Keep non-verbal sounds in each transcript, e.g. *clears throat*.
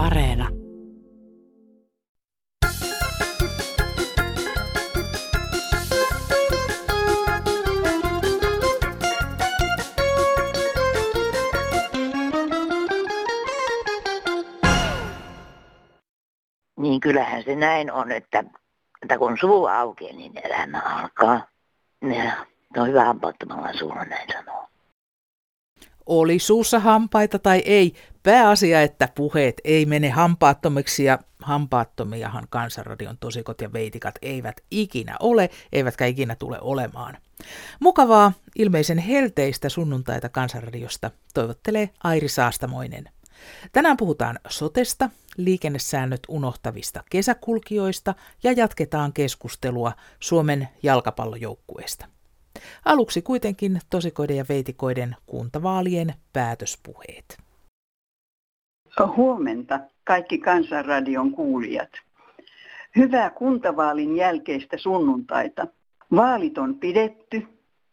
Areena. Niin kyllähän se näin on, että, että kun suu aukeaa, niin elämä alkaa. Ja on hyvä hampaattomalla suulla näin sanoo. Oli suussa hampaita tai ei, pääasia, että puheet ei mene hampaattomiksi ja hampaattomiahan Kansanradion tosikot ja veitikat eivät ikinä ole, eivätkä ikinä tule olemaan. Mukavaa, ilmeisen helteistä sunnuntaita Kansanradiosta toivottelee Airi Saastamoinen. Tänään puhutaan sotesta, liikennesäännöt unohtavista kesäkulkijoista ja jatketaan keskustelua Suomen jalkapallojoukkueesta. Aluksi kuitenkin tosikoiden ja veitikoiden kuntavaalien päätöspuheet. Huomenta kaikki Kansanradion kuulijat. Hyvää kuntavaalin jälkeistä sunnuntaita. Vaalit on pidetty,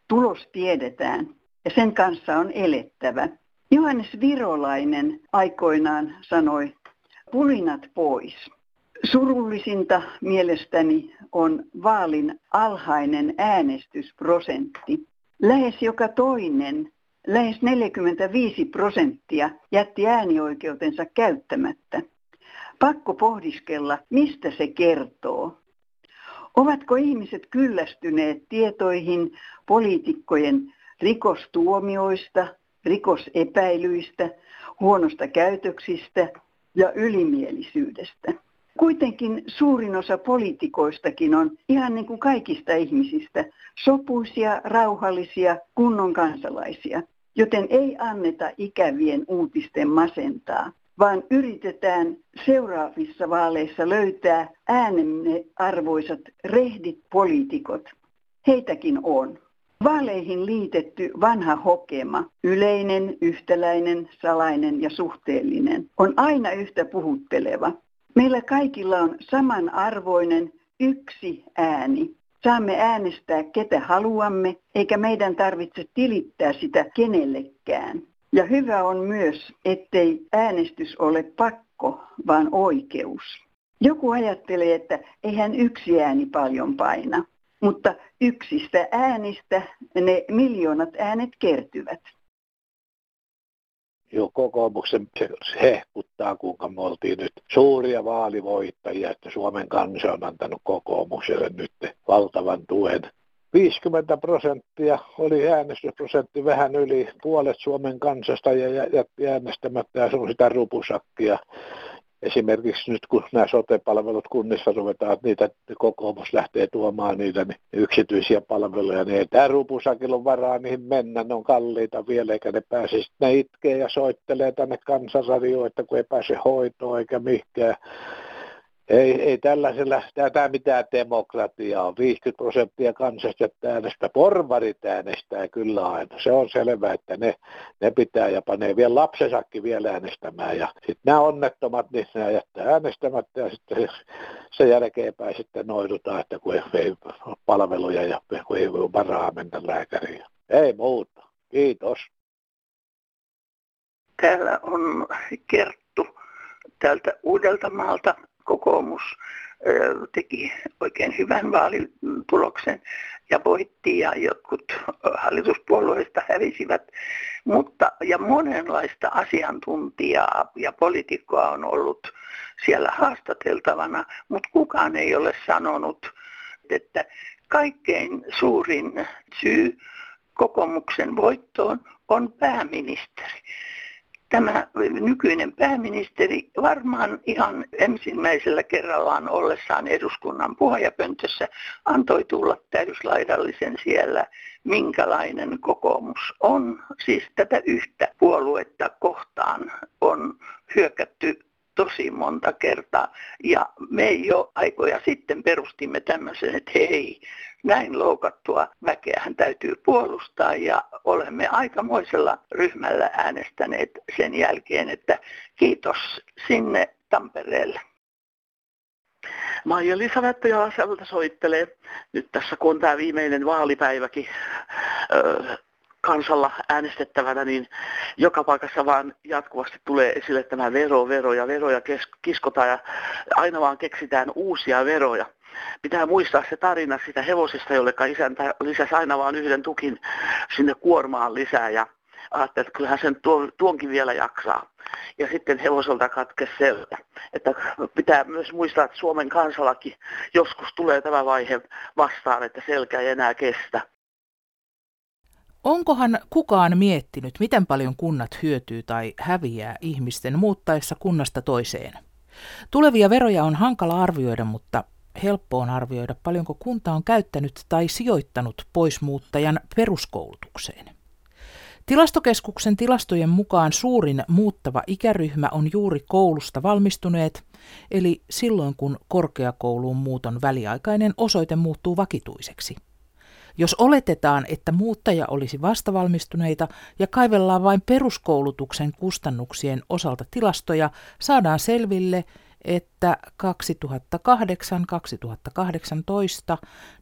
tulos tiedetään ja sen kanssa on elettävä. Johannes Virolainen aikoinaan sanoi, pulinat pois. Surullisinta mielestäni on vaalin alhainen äänestysprosentti. Lähes joka toinen, lähes 45 prosenttia jätti äänioikeutensa käyttämättä. Pakko pohdiskella, mistä se kertoo. Ovatko ihmiset kyllästyneet tietoihin poliitikkojen rikostuomioista, rikosepäilyistä, huonosta käytöksistä ja ylimielisyydestä? Kuitenkin suurin osa poliitikoistakin on ihan niin kuin kaikista ihmisistä sopuisia, rauhallisia, kunnon kansalaisia, joten ei anneta ikävien uutisten masentaa, vaan yritetään seuraavissa vaaleissa löytää äänemme arvoisat rehdit poliitikot. Heitäkin on. Vaaleihin liitetty vanha hokema, yleinen, yhtäläinen, salainen ja suhteellinen, on aina yhtä puhutteleva. Meillä kaikilla on samanarvoinen yksi ääni. Saamme äänestää ketä haluamme, eikä meidän tarvitse tilittää sitä kenellekään. Ja hyvä on myös, ettei äänestys ole pakko, vaan oikeus. Joku ajattelee, että eihän yksi ääni paljon paina, mutta yksistä äänistä ne miljoonat äänet kertyvät jo kokoomuksen se hehkuttaa, kuinka me oltiin nyt suuria vaalivoittajia, että Suomen kansa on antanut kokoomukselle nyt valtavan tuen. 50 prosenttia oli äänestysprosentti vähän yli puolet Suomen kansasta ja jätti äänestämättä ja se on sitä rupusakkia esimerkiksi nyt kun nämä sote-palvelut kunnissa ruvetaan, että niitä kokoomus lähtee tuomaan niitä niin yksityisiä palveluja, niin ei tämä rupusakilla on varaa niihin mennä, ne on kalliita vielä, eikä ne pääse. ne itkee ja soittelee tänne kansanradioon, että kun ei pääse hoitoon eikä mihinkään ei, ei tällaisella, tämä mitään demokratiaa. 50 prosenttia kansasta äänestä, porvarit äänestää kyllä aina. Se on selvää, että ne, ne pitää ja panee vielä lapsensakin vielä äänestämään. Ja sitten nämä onnettomat, niin ne jättää äänestämättä ja sitten sen jälkeenpäin sitten noidutaan, että kun ei, ei palveluja ja kun ei ole varaa mennä lääkäriin. Ei muuta. Kiitos. Täällä on Kerttu täältä Uudeltamaalta kokoomus teki oikein hyvän vaalituloksen ja voitti ja jotkut hallituspuolueista hävisivät. Mutta, ja monenlaista asiantuntijaa ja poliitikkoa on ollut siellä haastateltavana, mutta kukaan ei ole sanonut, että kaikkein suurin syy kokoomuksen voittoon on pääministeri tämä nykyinen pääministeri varmaan ihan ensimmäisellä kerrallaan ollessaan eduskunnan puheenpöntössä antoi tulla täyslaidallisen siellä, minkälainen kokoomus on. Siis tätä yhtä puoluetta kohtaan on hyökätty tosi monta kertaa. Ja me jo aikoja sitten perustimme tämmöisen, että hei, näin loukattua väkeähän täytyy puolustaa ja olemme aikamoisella ryhmällä äänestäneet sen jälkeen, että kiitos sinne Tampereelle. Maija-Liisa Vättöjalaselta soittelee nyt tässä, kun on tämä viimeinen vaalipäiväkin öö, kansalla äänestettävänä, niin joka paikassa vaan jatkuvasti tulee esille tämä vero, vero ja veroja kiskotaan ja aina vaan keksitään uusia veroja. Pitää muistaa se tarina sitä hevosesta, jolle isäntä lisäsi aina vaan yhden tukin sinne kuormaan lisää ja ajattelin, että kyllähän sen tuon, tuonkin vielä jaksaa. Ja sitten hevoselta katkesi selkä. Että pitää myös muistaa, että Suomen kansallakin joskus tulee tämä vaihe vastaan, että selkä ei enää kestä. Onkohan kukaan miettinyt, miten paljon kunnat hyötyy tai häviää ihmisten muuttaessa kunnasta toiseen? Tulevia veroja on hankala arvioida, mutta helppo on arvioida, paljonko kunta on käyttänyt tai sijoittanut poismuuttajan peruskoulutukseen. Tilastokeskuksen tilastojen mukaan suurin muuttava ikäryhmä on juuri koulusta valmistuneet, eli silloin kun korkeakouluun muuton väliaikainen osoite muuttuu vakituiseksi. Jos oletetaan, että muuttaja olisi vastavalmistuneita ja kaivellaan vain peruskoulutuksen kustannuksien osalta tilastoja, saadaan selville, että 2008-2018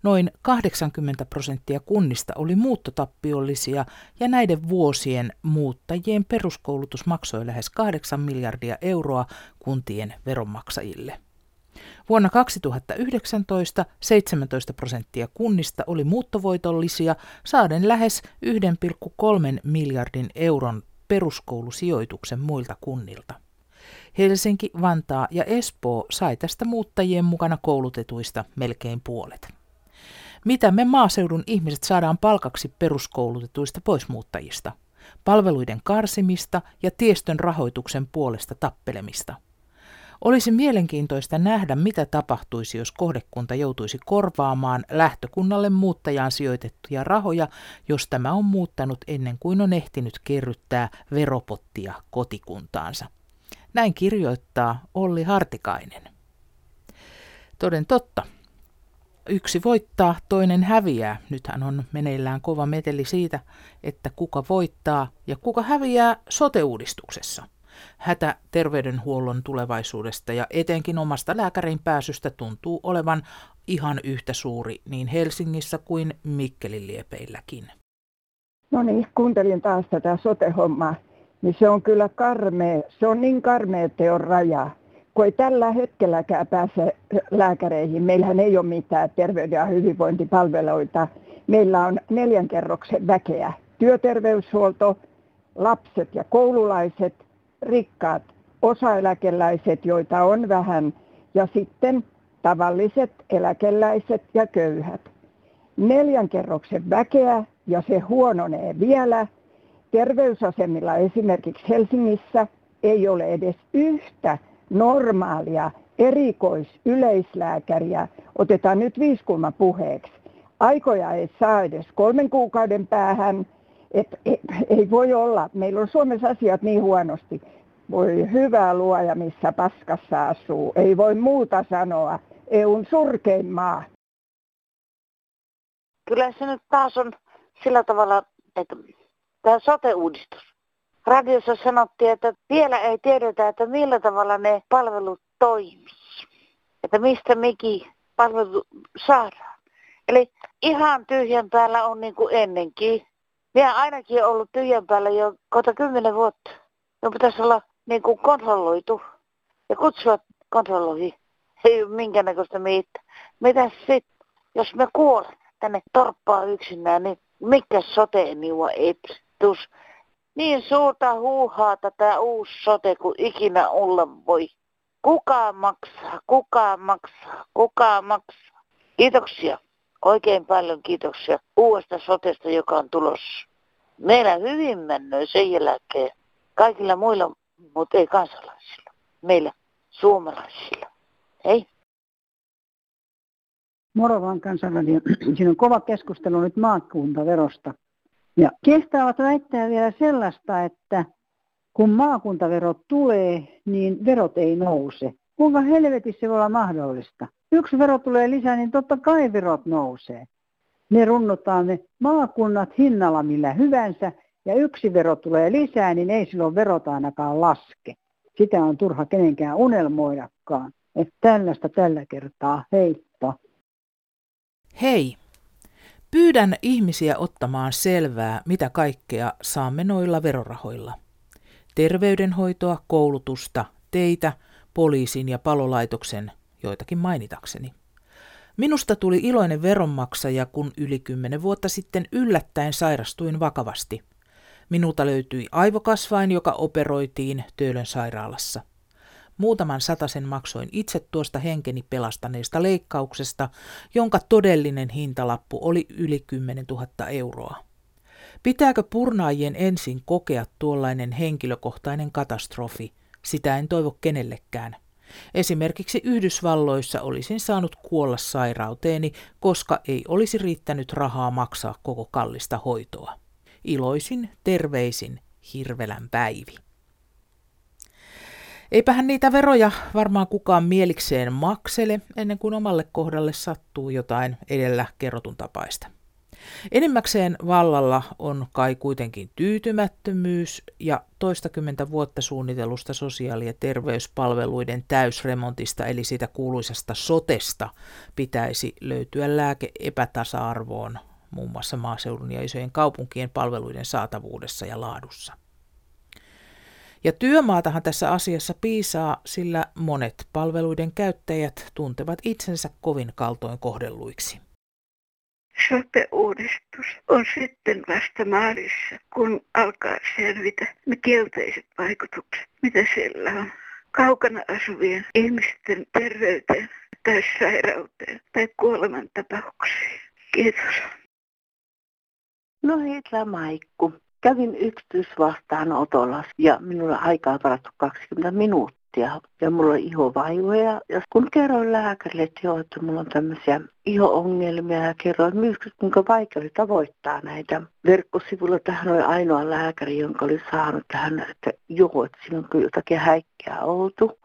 noin 80 prosenttia kunnista oli muuttotappiollisia ja näiden vuosien muuttajien peruskoulutus maksoi lähes 8 miljardia euroa kuntien veronmaksajille. Vuonna 2019 17 prosenttia kunnista oli muuttovoitollisia, saaden lähes 1,3 miljardin euron peruskoulusijoituksen muilta kunnilta. Helsinki, Vantaa ja Espoo sai tästä muuttajien mukana koulutetuista melkein puolet. Mitä me maaseudun ihmiset saadaan palkaksi peruskoulutetuista poismuuttajista? Palveluiden karsimista ja tiestön rahoituksen puolesta tappelemista – olisi mielenkiintoista nähdä, mitä tapahtuisi, jos kohdekunta joutuisi korvaamaan lähtökunnalle muuttajaan sijoitettuja rahoja, jos tämä on muuttanut ennen kuin on ehtinyt kerryttää veropottia kotikuntaansa. Näin kirjoittaa Olli Hartikainen. Toden totta. Yksi voittaa, toinen häviää. Nythän on meneillään kova meteli siitä, että kuka voittaa ja kuka häviää sote-uudistuksessa. Hätä terveydenhuollon tulevaisuudesta ja etenkin omasta lääkärin pääsystä tuntuu olevan ihan yhtä suuri niin Helsingissä kuin Mikkelin liepeilläkin. No niin, kuuntelin taas tätä sote-hommaa niin se on kyllä karmea. Se on niin karmea teon raja, kun ei tällä hetkelläkään pääse lääkäreihin. Meillähän ei ole mitään terveyden ja hyvinvointipalveluita. Meillä on neljän kerroksen väkeä. Työterveyshuolto, lapset ja koululaiset, rikkaat, osaeläkeläiset, joita on vähän, ja sitten tavalliset eläkeläiset ja köyhät. Neljän kerroksen väkeä ja se huononee vielä – terveysasemilla esimerkiksi Helsingissä ei ole edes yhtä normaalia erikoisyleislääkäriä. Otetaan nyt viiskulma puheeksi. Aikoja ei saa edes kolmen kuukauden päähän. Et, et, ei voi olla. Meillä on Suomessa asiat niin huonosti. Voi hyvää luoja, missä paskassa asuu. Ei voi muuta sanoa. EUn surkein maa. Kyllä se nyt taas on sillä tavalla, että tämä sote-uudistus. Radiossa sanottiin, että vielä ei tiedetä, että millä tavalla ne palvelut toimii. Että mistä mikin palvelu saadaan. Eli ihan tyhjän päällä on niin kuin ennenkin. Minä ainakin ollut tyhjän päällä jo kohta kymmenen vuotta. No pitäisi olla niin kuin kontrolloitu ja kutsua kontrolloihin. Ei ole minkäännäköistä mitään. Mitä sitten, jos me kuolen tänne torppaa yksinään, niin mikä sote epsi? hallitus niin suurta huuhaata tämä uusi sote kuin ikinä olla voi. Kuka maksaa, kuka maksaa, kuka maksaa. Kiitoksia, oikein paljon kiitoksia uudesta sotesta, joka on tulossa. Meillä hyvin mennään sen jälkeen. Kaikilla muilla, mutta ei kansalaisilla. Meillä suomalaisilla. Hei. Moro vaan kansalainen. *clears throat* Siinä on kova keskustelu nyt maakuntaverosta. Ja kehtaavat väittää vielä sellaista, että kun maakuntaverot tulee, niin verot ei nouse. Kuinka helvetissä se voi olla mahdollista? Yksi vero tulee lisää, niin totta kai verot nousee. Ne runnotaan ne maakunnat hinnalla millä hyvänsä, ja yksi vero tulee lisää, niin ei silloin verot ainakaan laske. Sitä on turha kenenkään unelmoidakaan. Että tällaista tällä kertaa. Heippa. Hei, Pyydän ihmisiä ottamaan selvää, mitä kaikkea saamme noilla verorahoilla. Terveydenhoitoa, koulutusta, teitä, poliisin ja palolaitoksen, joitakin mainitakseni. Minusta tuli iloinen veronmaksaja, kun yli kymmenen vuotta sitten yllättäen sairastuin vakavasti. Minulta löytyi aivokasvain, joka operoitiin Töölön sairaalassa. Muutaman satasen maksoin itse tuosta henkeni pelastaneesta leikkauksesta, jonka todellinen hintalappu oli yli 10 000 euroa. Pitääkö purnaajien ensin kokea tuollainen henkilökohtainen katastrofi? Sitä en toivo kenellekään. Esimerkiksi Yhdysvalloissa olisin saanut kuolla sairauteeni, koska ei olisi riittänyt rahaa maksaa koko kallista hoitoa. Iloisin terveisin Hirvelän Päivi. Eipähän niitä veroja varmaan kukaan mielikseen maksele ennen kuin omalle kohdalle sattuu jotain edellä kerrotun tapaista. Enimmäkseen vallalla on kai kuitenkin tyytymättömyys ja toistakymmentä vuotta suunnitelusta sosiaali- ja terveyspalveluiden täysremontista eli siitä kuuluisasta sotesta pitäisi löytyä lääke epätasa-arvoon muun muassa maaseudun ja isojen kaupunkien palveluiden saatavuudessa ja laadussa. Ja työmaatahan tässä asiassa piisaa, sillä monet palveluiden käyttäjät tuntevat itsensä kovin kaltoin kohdelluiksi. Sote-uudistus on sitten vasta maalissa, kun alkaa selvitä ne kielteiset vaikutukset, mitä sillä on kaukana asuvien ihmisten terveyteen tai sairauteen tai kuolemantapauksiin. Kiitos. No Hitla Maikku. Kävin yksityisvastaanotolla ja minulla aikaa varattu 20 minuuttia ja mulla on ihovaivoja. Ja kun kerroin lääkärille, että joo, että mulla on tämmöisiä iho-ongelmia ja kerroin myös, kuinka vaikea oli tavoittaa näitä. Verkkosivulla tähän oli ainoa lääkäri, jonka oli saanut tähän, että joo, että siinä on kyllä jotakin häikkää oltu.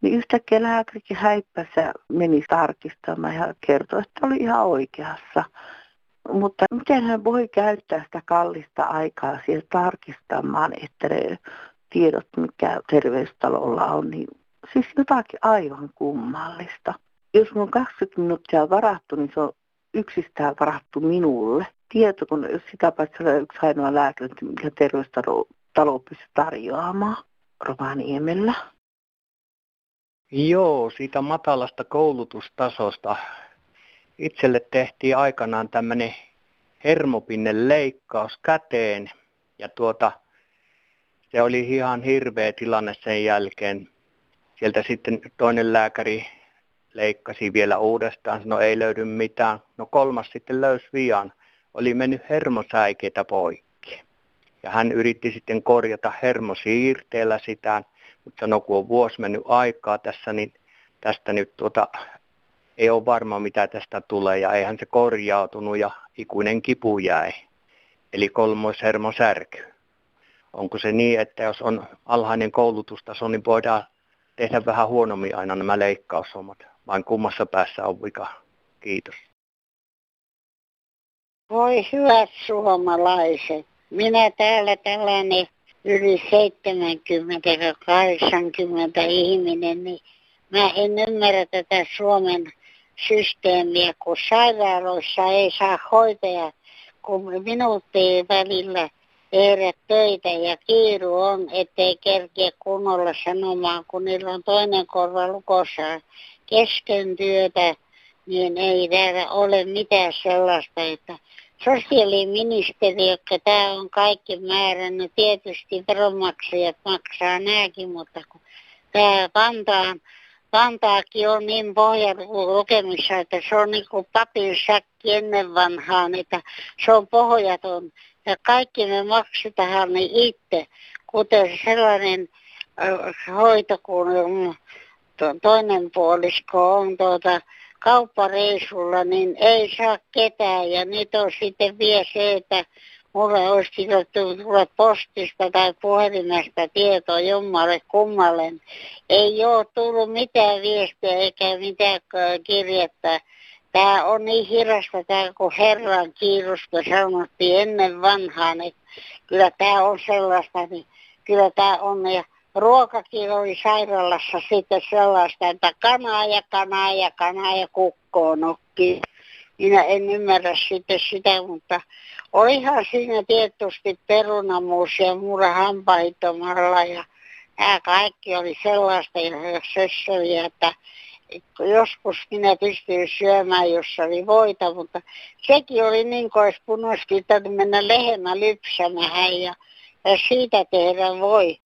Niin yhtäkkiä lääkärikin häippäsi ja meni tarkistamaan ja kertoi, että oli ihan oikeassa. Mutta miten hän voi käyttää sitä kallista aikaa siihen tarkistamaan, että ne tiedot, mikä terveystalolla on, niin siis jotakin aivan kummallista. Jos mun 20 minuuttia on varattu, niin se on yksistään varattu minulle. Tieto, kun sitä paitsi on yksi ainoa lääkäri, mikä terveystalo talo pystyy tarjoamaan Rovaniemellä. Joo, siitä matalasta koulutustasosta itselle tehtiin aikanaan tämmöinen hermopinne leikkaus käteen ja tuota, se oli ihan hirveä tilanne sen jälkeen. Sieltä sitten toinen lääkäri leikkasi vielä uudestaan, no ei löydy mitään. No kolmas sitten löysi vian, oli mennyt hermosäikeitä poikki. Ja hän yritti sitten korjata hermosiirteellä sitä, mutta sanoi, kun on vuosi mennyt aikaa tässä, niin tästä nyt tuota ei ole varma mitä tästä tulee ja eihän se korjautunut ja ikuinen kipu jäi. Eli kolmoishermosärky. Onko se niin, että jos on alhainen koulutustaso, niin voidaan tehdä vähän huonommin aina nämä leikkaushommat? Vain kummassa päässä on vika? Kiitos. Voi hyvät suomalaiset. Minä täällä tällainen yli 70-80 ihminen, niin mä en ymmärrä tätä Suomen systeemiä, kun sairaaloissa ei saa hoitajaa, kun minuuttia välillä tehdä töitä ja kiiru on, ettei kerkeä kunnolla sanomaan, kun niillä on toinen korva lukossa. Kesken työtä, niin ei täällä ole mitään sellaista, että sosiaaliministeri, joka tämä on kaikki määrännyt, tietysti veronmaksajat maksaa nämäkin, mutta kun tämä Vantaan Vantaakin on niin pohjan lukemissa, että se on niin kuin papin säkki ennen vanhaan, että se on pohjaton. Ja kaikki me maksetaan niin itse, kuten sellainen äh, hoito, kun toinen puolisko on tuota, kauppareisulla, niin ei saa ketään. Ja nyt on sitten vielä se, että mulle olisi kirjoittu tulla postista tai puhelimesta tietoa jommalle kummalle. Ei ole tullut mitään viestiä eikä mitään kirjettä. Tämä on niin hirasta tämä kuin Herran kiirus, kun sanottiin ennen vanhaan, että kyllä tämä on sellaista, niin kyllä tämä on. Ja ruokakin oli sairaalassa sitten sellaista, että kanaa ja kanaa ja kanaa ja kukkoon nokki. Minä en ymmärrä sitten sitä, mutta olihan siinä tietysti perunamuus ja muura hampaittomalla ja nämä kaikki oli sellaista ja sössöliä, että joskus minä pystyin syömään, jossa oli voita, mutta sekin oli niin kuin olisi punoski, että mennä lehmä lypsämään ja, ja siitä tehdä voi.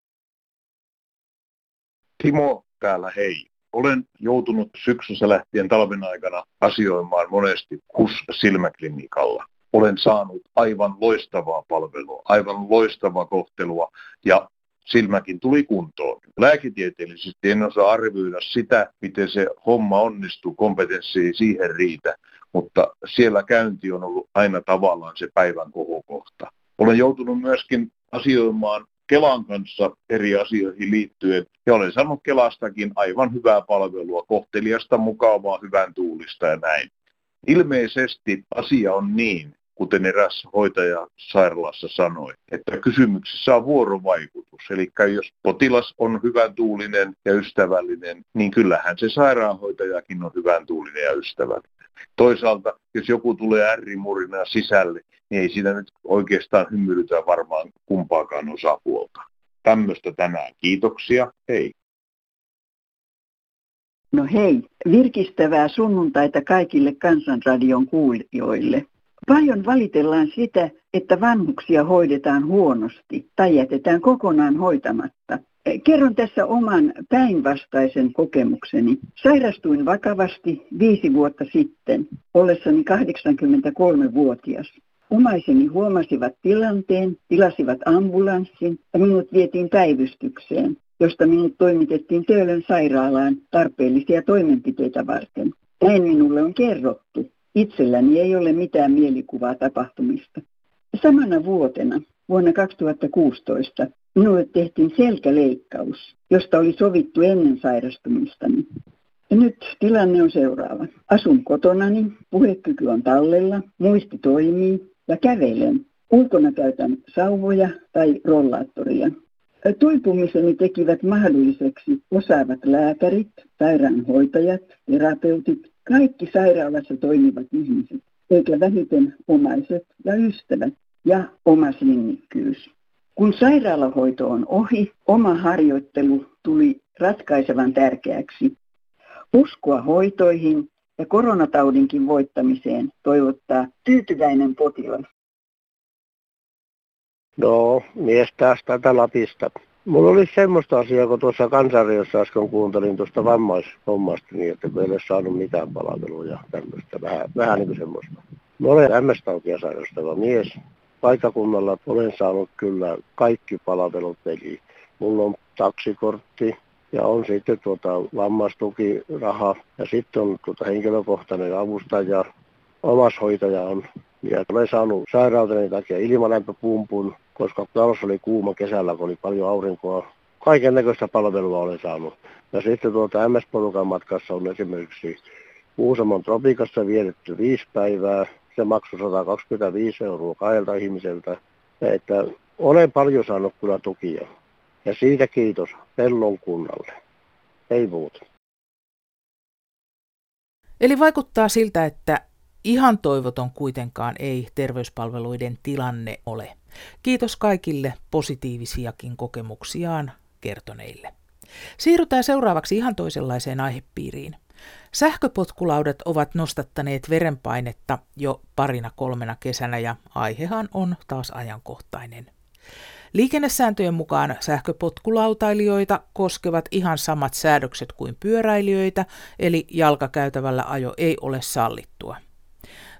Timo täällä, hei. Olen joutunut syksyssä lähtien talven aikana asioimaan monesti HUS-silmäklinikalla. Olen saanut aivan loistavaa palvelua, aivan loistavaa kohtelua ja silmäkin tuli kuntoon. Lääketieteellisesti en osaa arvioida sitä, miten se homma onnistuu, kompetenssi ei siihen riitä, mutta siellä käynti on ollut aina tavallaan se päivän kohokohta. Olen joutunut myöskin asioimaan Kelan kanssa eri asioihin liittyen. Ja olen saanut Kelastakin aivan hyvää palvelua, kohteliasta, mukavaa, hyvän tuulista ja näin. Ilmeisesti asia on niin, kuten eräs hoitaja sairaalassa sanoi, että kysymyksessä on vuorovaikutus. Eli jos potilas on hyvän tuulinen ja ystävällinen, niin kyllähän se sairaanhoitajakin on hyvän tuulinen ja ystävällinen. Toisaalta, jos joku tulee ärrimurina sisälle, niin ei siinä nyt oikeastaan hymyilytä varmaan kumpaakaan osapuolta. Tämmöistä tänään. Kiitoksia. Hei. No hei, virkistävää sunnuntaita kaikille Kansanradion kuulijoille. Paljon valitellaan sitä, että vanhuksia hoidetaan huonosti tai jätetään kokonaan hoitamatta. Kerron tässä oman päinvastaisen kokemukseni. Sairastuin vakavasti viisi vuotta sitten, ollessani 83-vuotias. Omaiseni huomasivat tilanteen, tilasivat ambulanssin ja minut vietiin päivystykseen, josta minut toimitettiin Töölön sairaalaan tarpeellisia toimenpiteitä varten. Näin minulle on kerrottu. Itselläni ei ole mitään mielikuvaa tapahtumista. Samana vuotena, vuonna 2016, minulle tehtiin selkäleikkaus, josta oli sovittu ennen sairastumistani. Ja nyt tilanne on seuraava. Asun kotonani, puhekyky on tallella, muisti toimii ja kävelen. Ulkona käytän sauvoja tai rollaattoria. Toipumiseni tekivät mahdolliseksi osaavat lääkärit, sairaanhoitajat, terapeutit, kaikki sairaalassa toimivat ihmiset, eikä vähiten omaiset ja ystävät ja oma sinnikkyys. Kun sairaalahoito on ohi, oma harjoittelu tuli ratkaisevan tärkeäksi. Uskoa hoitoihin ja koronataudinkin voittamiseen toivottaa tyytyväinen potilas. No, mies taas tätä Lapista. Mulla oli semmoista asiaa, kun tuossa kansanriossa äsken kuuntelin tuosta vammaishommasta, niin että meillä ei saanut mitään palvelua ja tämmöistä, vähän, vähän niin kuin semmoista. Mä olen MS-tautia sairastava mies. Paikakunnalla olen saanut kyllä kaikki palvelut, eli mulla on taksikortti ja on sitten tuota vammaistukiraha ja sitten on tuota henkilökohtainen avustaja, omashoitaja on. Ja olen saanut sairauteni takia ilmalämpöpumpun, koska talossa oli kuuma kesällä, kun oli paljon aurinkoa. Kaiken näköistä palvelua olen saanut. Ja sitten tuota MS-porukan matkassa on esimerkiksi Uusamon tropikassa vietetty viisi päivää. Se maksoi 125 euroa kahdelta ihmiseltä. Että olen paljon saanut kyllä tukia. Ja siitä kiitos Pellon kunnalle. Ei muuta. Eli vaikuttaa siltä, että Ihan toivoton kuitenkaan ei terveyspalveluiden tilanne ole. Kiitos kaikille positiivisiakin kokemuksiaan kertoneille. Siirrytään seuraavaksi ihan toisenlaiseen aihepiiriin. Sähköpotkulaudat ovat nostattaneet verenpainetta jo parina kolmena kesänä ja aihehan on taas ajankohtainen. Liikennesääntöjen mukaan sähköpotkulautailijoita koskevat ihan samat säädökset kuin pyöräilijöitä, eli jalkakäytävällä ajo ei ole sallittua.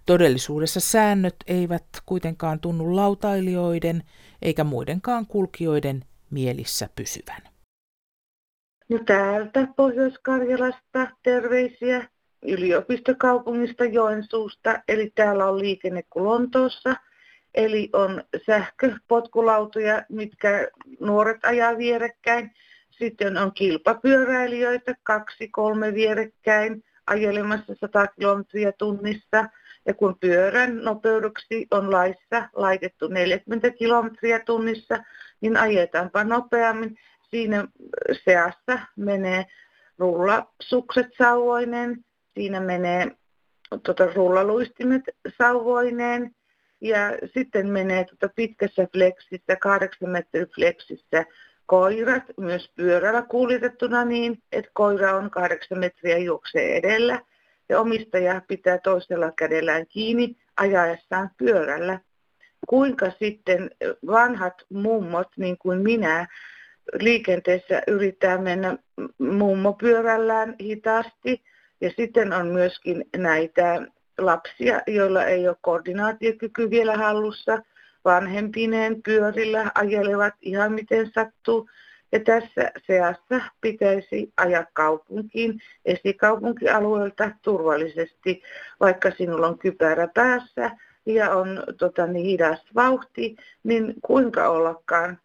Todellisuudessa säännöt eivät kuitenkaan tunnu lautailijoiden eikä muidenkaan kulkijoiden mielissä pysyvän. No täältä Pohjois-Karjalasta terveisiä yliopistokaupungista Joensuusta, eli täällä on liikenne kuin Lontoossa. Eli on sähköpotkulautoja, mitkä nuoret ajaa vierekkäin. Sitten on kilpapyöräilijöitä, kaksi, kolme vierekkäin ajelemassa 100 kilometriä tunnissa. Ja kun pyörän nopeuduksi on laissa laitettu 40 kilometriä tunnissa, niin ajetaanpa nopeammin. Siinä seassa menee rullasukset sauvoinen, siinä menee tota, rullaluistimet sauvoineen ja sitten menee tota, pitkässä fleksissä, kahdeksan metrin fleksissä koirat myös pyörällä kuljetettuna niin, että koira on kahdeksan metriä juoksee edellä ja omistaja pitää toisella kädellään kiinni ajaessaan pyörällä. Kuinka sitten vanhat mummot, niin kuin minä, liikenteessä yrittää mennä mummopyörällään hitaasti. Ja sitten on myöskin näitä lapsia, joilla ei ole koordinaatiokyky vielä hallussa, vanhempineen pyörillä ajelevat ihan miten sattuu. Ja tässä seassa pitäisi ajaa kaupunkiin, esikaupunkialueelta turvallisesti, vaikka sinulla on kypärä päässä ja on tota, niin hidas vauhti, niin kuinka ollakaan.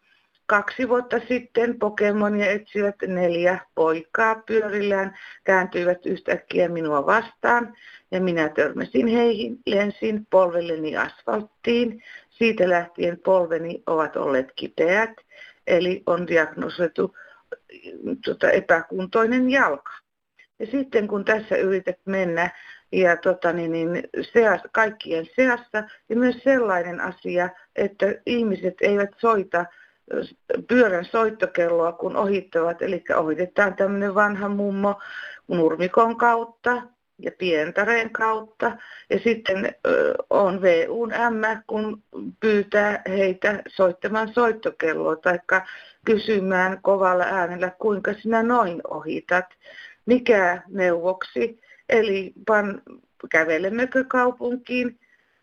Kaksi vuotta sitten Pokemonia etsivät neljä poikaa pyörillään, kääntyivät yhtäkkiä minua vastaan ja minä törmäsin heihin, lensin polvelleni asfalttiin. Siitä lähtien polveni ovat olleet kipeät, eli on diagnosoitu tota, epäkuntoinen jalka. Ja sitten kun tässä yrität mennä ja tota, niin, niin, seas, kaikkien seassa ja myös sellainen asia, että ihmiset eivät soita pyörän soittokelloa, kun ohittavat. Eli ohitetaan tämmöinen vanha mummo nurmikon kautta ja pientareen kautta. Ja sitten on VUn M, kun pyytää heitä soittamaan soittokelloa tai kysymään kovalla äänellä, kuinka sinä noin ohitat. Mikä neuvoksi? Eli pan, kävelemmekö kaupunkiin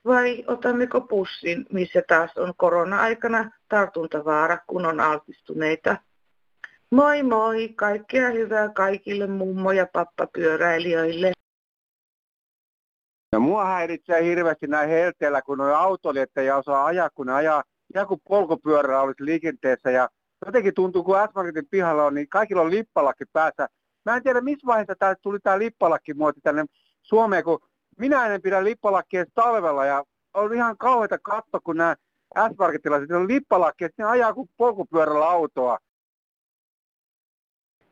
vai otammeko pussin, missä taas on korona-aikana tartuntavaara, kun on altistuneita. Moi moi, kaikkea hyvää kaikille mummo- ja pappapyöräilijöille. Ja mua häiritsee hirveästi näin helteellä, kun on autolijat ei osaa ajaa, kun ne ajaa joku polkupyörä olisi liikenteessä ja jotenkin tuntuu, kun s pihalla on, niin kaikilla on lippalakki päässä. Mä en tiedä, missä vaiheessa tää tuli tämä lippalakki muoti tänne Suomeen, kun minä en pidä lippalakkia talvella ja on ihan kauheita katto, kun nämä S-markettilaiset on lippalakki, että ne ajaa kuin polkupyörällä autoa.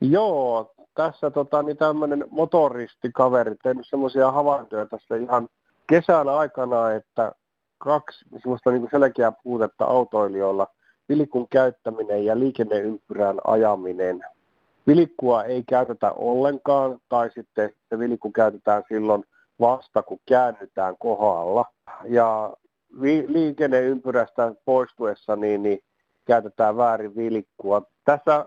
Joo, tässä tota, niin tämmöinen motoristikaveri tehnyt semmoisia havaintoja tässä ihan kesän aikana, että kaksi semmoista niin selkeää puutetta autoilijoilla, vilikun käyttäminen ja liikenneympyrän ajaminen. Vilikkua ei käytetä ollenkaan, tai sitten se vilikku käytetään silloin vasta, kun käännytään kohdalla. Ja liikenneympyrästä poistuessa niin, niin käytetään väärin vilikkua. Tässä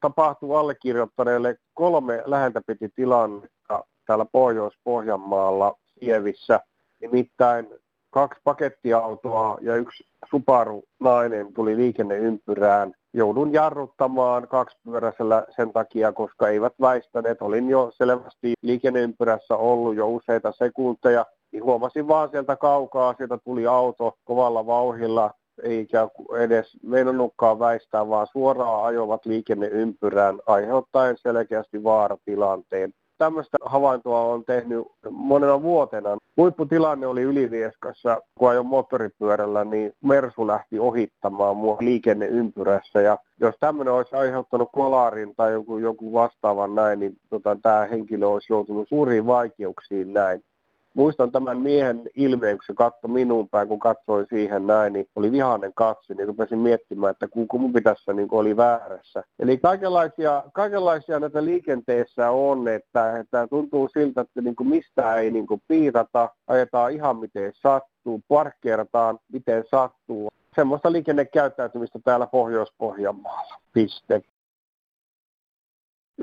tapahtuu allekirjoittaneelle kolme läheltä piti tilannetta täällä Pohjois-Pohjanmaalla Sievissä. Nimittäin kaksi pakettiautoa ja yksi Subaru-nainen tuli liikenneympyrään. Joudun jarruttamaan kaksipyöräisellä sen takia, koska eivät väistäneet. Olin jo selvästi liikenneympyrässä ollut jo useita sekunteja. Huomasin vaan sieltä kaukaa, sieltä tuli auto kovalla vauhilla, eikä edes meinannutkaan väistää, vaan suoraan ajovat liikenneympyrään aiheuttaen selkeästi vaaratilanteen tämmöistä havaintoa on tehnyt monena vuotena. Huipputilanne oli Ylivieskassa, kun ajoin moottoripyörällä, niin Mersu lähti ohittamaan mua liikenneympyrässä. Ja jos tämmöinen olisi aiheuttanut kolarin tai joku, joku vastaavan näin, niin tota, tämä henkilö olisi joutunut suuriin vaikeuksiin näin muistan tämän miehen ilmeen, kun se katsoi minun päin, kun katsoi siihen näin, niin oli vihainen katse, niin rupesin miettimään, että kuinka mun pitäisi niin oli väärässä. Eli kaikenlaisia, kaikenlaisia näitä liikenteessä on, että, että tuntuu siltä, että niin kuin mistä ei niin kuin piitata, ajetaan ihan miten sattuu, parkkeerataan miten sattuu. Semmoista liikennekäyttäytymistä täällä Pohjois-Pohjanmaalla. Piste.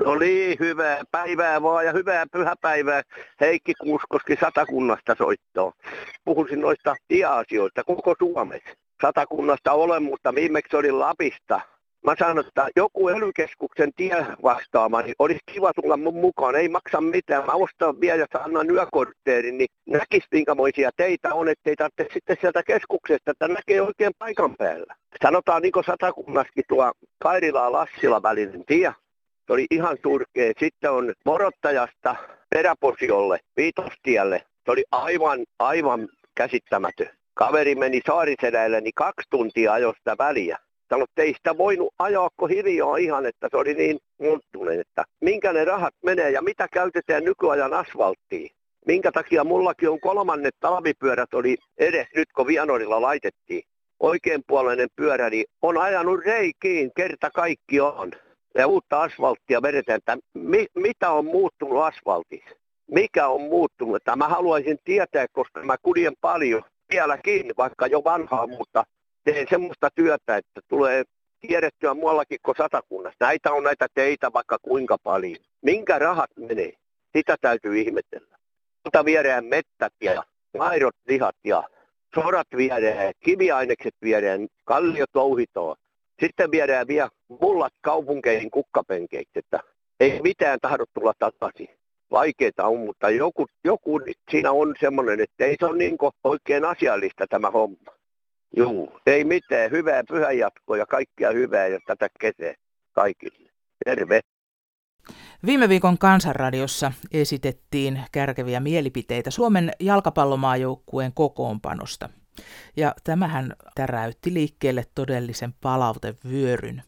No niin, hyvää päivää vaan ja hyvää pyhäpäivää. Heikki Kuuskoski Satakunnasta soittoon. Puhuisin noista tieasioista koko Suomessa. Satakunnasta olen, mutta viimeksi olin Lapista. Mä sanon, että joku ely tie vastaama, niin olisi kiva tulla mun mukaan. Ei maksa mitään. Mä ostan vielä ja annan yökortteerin, niin näkis minkämoisia teitä on, ettei tarvitse sitten sieltä keskuksesta, että näkee oikein paikan päällä. Sanotaan niin kuin Satakunnaskin tuo Kairila-Lassila välinen tie se oli ihan surkea. Sitten on Morottajasta Peräposiolle, Viitostielle. Se oli aivan, aivan käsittämätön. Kaveri meni Saarisedälle, niin kaksi tuntia ajosta väliä. Sano, että ei sitä voinut ajaa hiljaa ihan, että se oli niin muuttunut, että minkä ne rahat menee ja mitä käytetään nykyajan asfalttiin. Minkä takia mullakin on kolmannet talvipyörät oli edes nyt, kun Vianorilla laitettiin. Oikeinpuoleinen pyörä, niin on ajanut reikiin, kerta kaikki on. Ja uutta asfalttia vedetään, että mi, mitä on muuttunut asfaltissa? Mikä on muuttunut? Että mä haluaisin tietää, koska mä kuljen paljon vieläkin, vaikka jo vanhaa, mutta teen semmoista työtä, että tulee tiedettyä muuallakin kuin satakunnassa. Näitä on näitä teitä vaikka kuinka paljon. Minkä rahat menee? Sitä täytyy ihmetellä. Mutta viedään mettät ja maidot, lihat ja sorat viedään, kiviainekset viedään, kalliot louhitoon. Sitten viedään vielä mullat kaupunkeihin kukkapenkeiksi, että ei mitään tahdo tulla takaisin. Vaikeita on, mutta joku, joku siinä on semmoinen, että ei se ole niin oikein asiallista tämä homma. Juu, ei mitään. Hyvää pyhänjatkoa ja kaikkia hyvää ja tätä kesää kaikille. Terve. Viime viikon Kansanradiossa esitettiin kärkeviä mielipiteitä Suomen jalkapallomaajoukkueen kokoonpanosta. Ja tämähän täräytti liikkeelle todellisen palautevyöryn.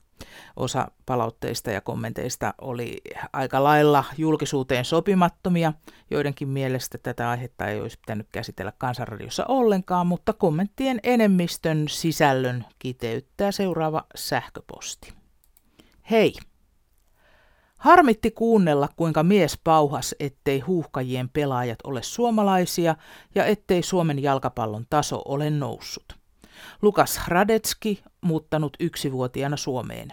Osa palautteista ja kommenteista oli aika lailla julkisuuteen sopimattomia. Joidenkin mielestä tätä aihetta ei olisi pitänyt käsitellä kansanradiossa ollenkaan, mutta kommenttien enemmistön sisällön kiteyttää seuraava sähköposti. Hei! Harmitti kuunnella, kuinka mies pauhas, ettei huuhkajien pelaajat ole suomalaisia ja ettei Suomen jalkapallon taso ole noussut. Lukas Radetski muuttanut yksivuotiaana Suomeen.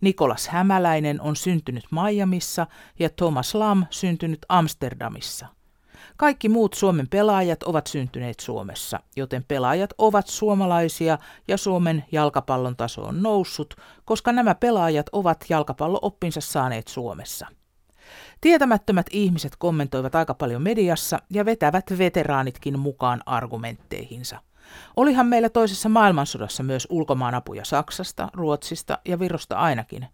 Nikolas Hämäläinen on syntynyt Miamissa ja Thomas Lam syntynyt Amsterdamissa. Kaikki muut Suomen pelaajat ovat syntyneet Suomessa, joten pelaajat ovat suomalaisia ja Suomen jalkapallon taso on noussut, koska nämä pelaajat ovat jalkapallooppinsa saaneet Suomessa. Tietämättömät ihmiset kommentoivat aika paljon mediassa ja vetävät veteraanitkin mukaan argumentteihinsa – Olihan meillä toisessa maailmansodassa myös ulkomaanapuja Saksasta, Ruotsista ja Virosta ainakin,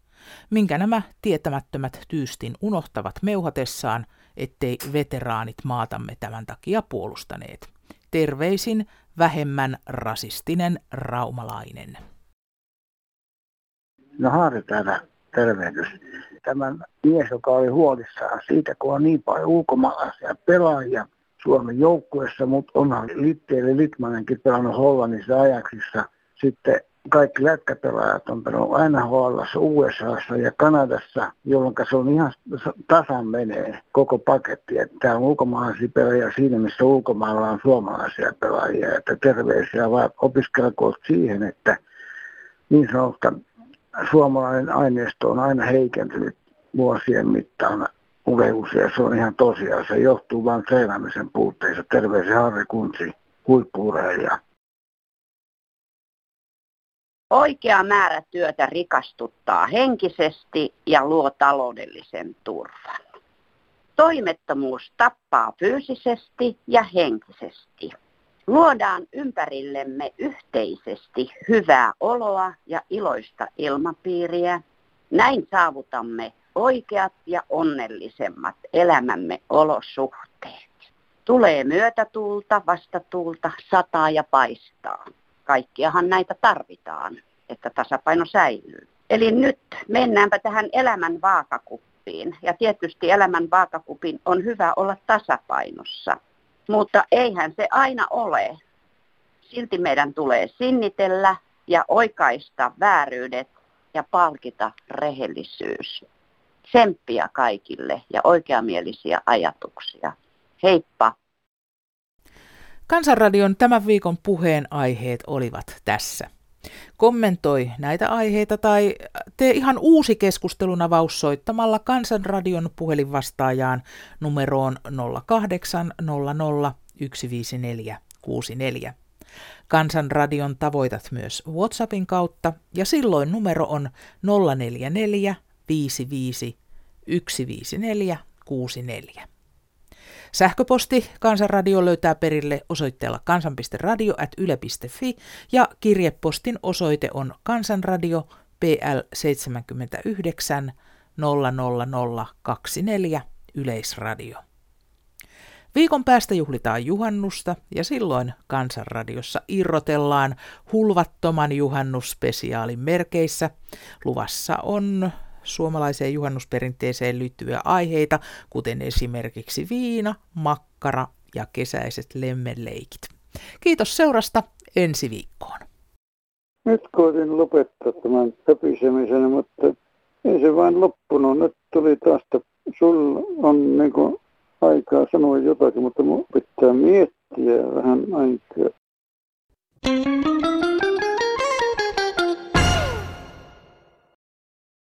minkä nämä tietämättömät tyystin unohtavat meuhatessaan, ettei veteraanit maatamme tämän takia puolustaneet. Terveisin vähemmän rasistinen raumalainen. No Haari täällä tervehdys. Tämän mies, joka oli huolissaan siitä, kun on niin paljon ulkomaalaisia pelaajia, Suomen joukkueessa, mutta onhan Litteelle Litmanenkin pelannut Hollannissa ajaksissa. Sitten kaikki lätkäpelaajat on pelannut aina Hollassa, USAssa ja Kanadassa, jolloin se on ihan tasan menee koko paketti. Täällä on ulkomaalaisia pelaajia siinä, missä ulkomailla on suomalaisia pelaajia. Että terveisiä vaan opiskelkoot siihen, että niin sanottu suomalainen aineisto on aina heikentynyt vuosien mittaan urheilussa se on ihan tosiaan. Se johtuu vain treenaamisen puutteista. Terveisiä Harri Kuntsi, huippuurheilija. Oikea määrä työtä rikastuttaa henkisesti ja luo taloudellisen turvan. Toimettomuus tappaa fyysisesti ja henkisesti. Luodaan ympärillemme yhteisesti hyvää oloa ja iloista ilmapiiriä. Näin saavutamme oikeat ja onnellisemmat elämämme olosuhteet. Tulee myötätuulta, vastatuulta, sataa ja paistaa. Kaikkiahan näitä tarvitaan, että tasapaino säilyy. Eli nyt mennäänpä tähän elämän vaakakuppiin. Ja tietysti elämän vaakakupin on hyvä olla tasapainossa. Mutta eihän se aina ole. Silti meidän tulee sinnitellä ja oikaista vääryydet ja palkita rehellisyys. Tsemppiä kaikille ja oikeamielisiä ajatuksia. Heippa! Kansanradion tämän viikon puheen aiheet olivat tässä. Kommentoi näitä aiheita tai tee ihan uusi keskustelun avaus soittamalla Kansanradion puhelinvastaajaan numeroon 0800 154 64. Kansanradion tavoitat myös WhatsAppin kautta ja silloin numero on 044 55 154 64. Sähköposti Kansanradio löytää perille osoitteella kansan.radio.yle.fi ja kirjepostin osoite on Kansanradio PL 79 00024 Yleisradio. Viikon päästä juhlitaan juhannusta ja silloin Kansanradiossa irrotellaan hulvattoman juhannusspesiaalin merkeissä. Luvassa on suomalaiseen juhannusperinteeseen liittyviä aiheita, kuten esimerkiksi viina, makka, makkara ja kesäiset lemmenleikit. Kiitos seurasta ensi viikkoon. Nyt koitin lopettaa tämän höpisemisen, mutta ei se vain loppunut. Nyt tuli taas, että sulla on niin kuin aikaa sanoa jotakin, mutta mun pitää miettiä vähän aikaa.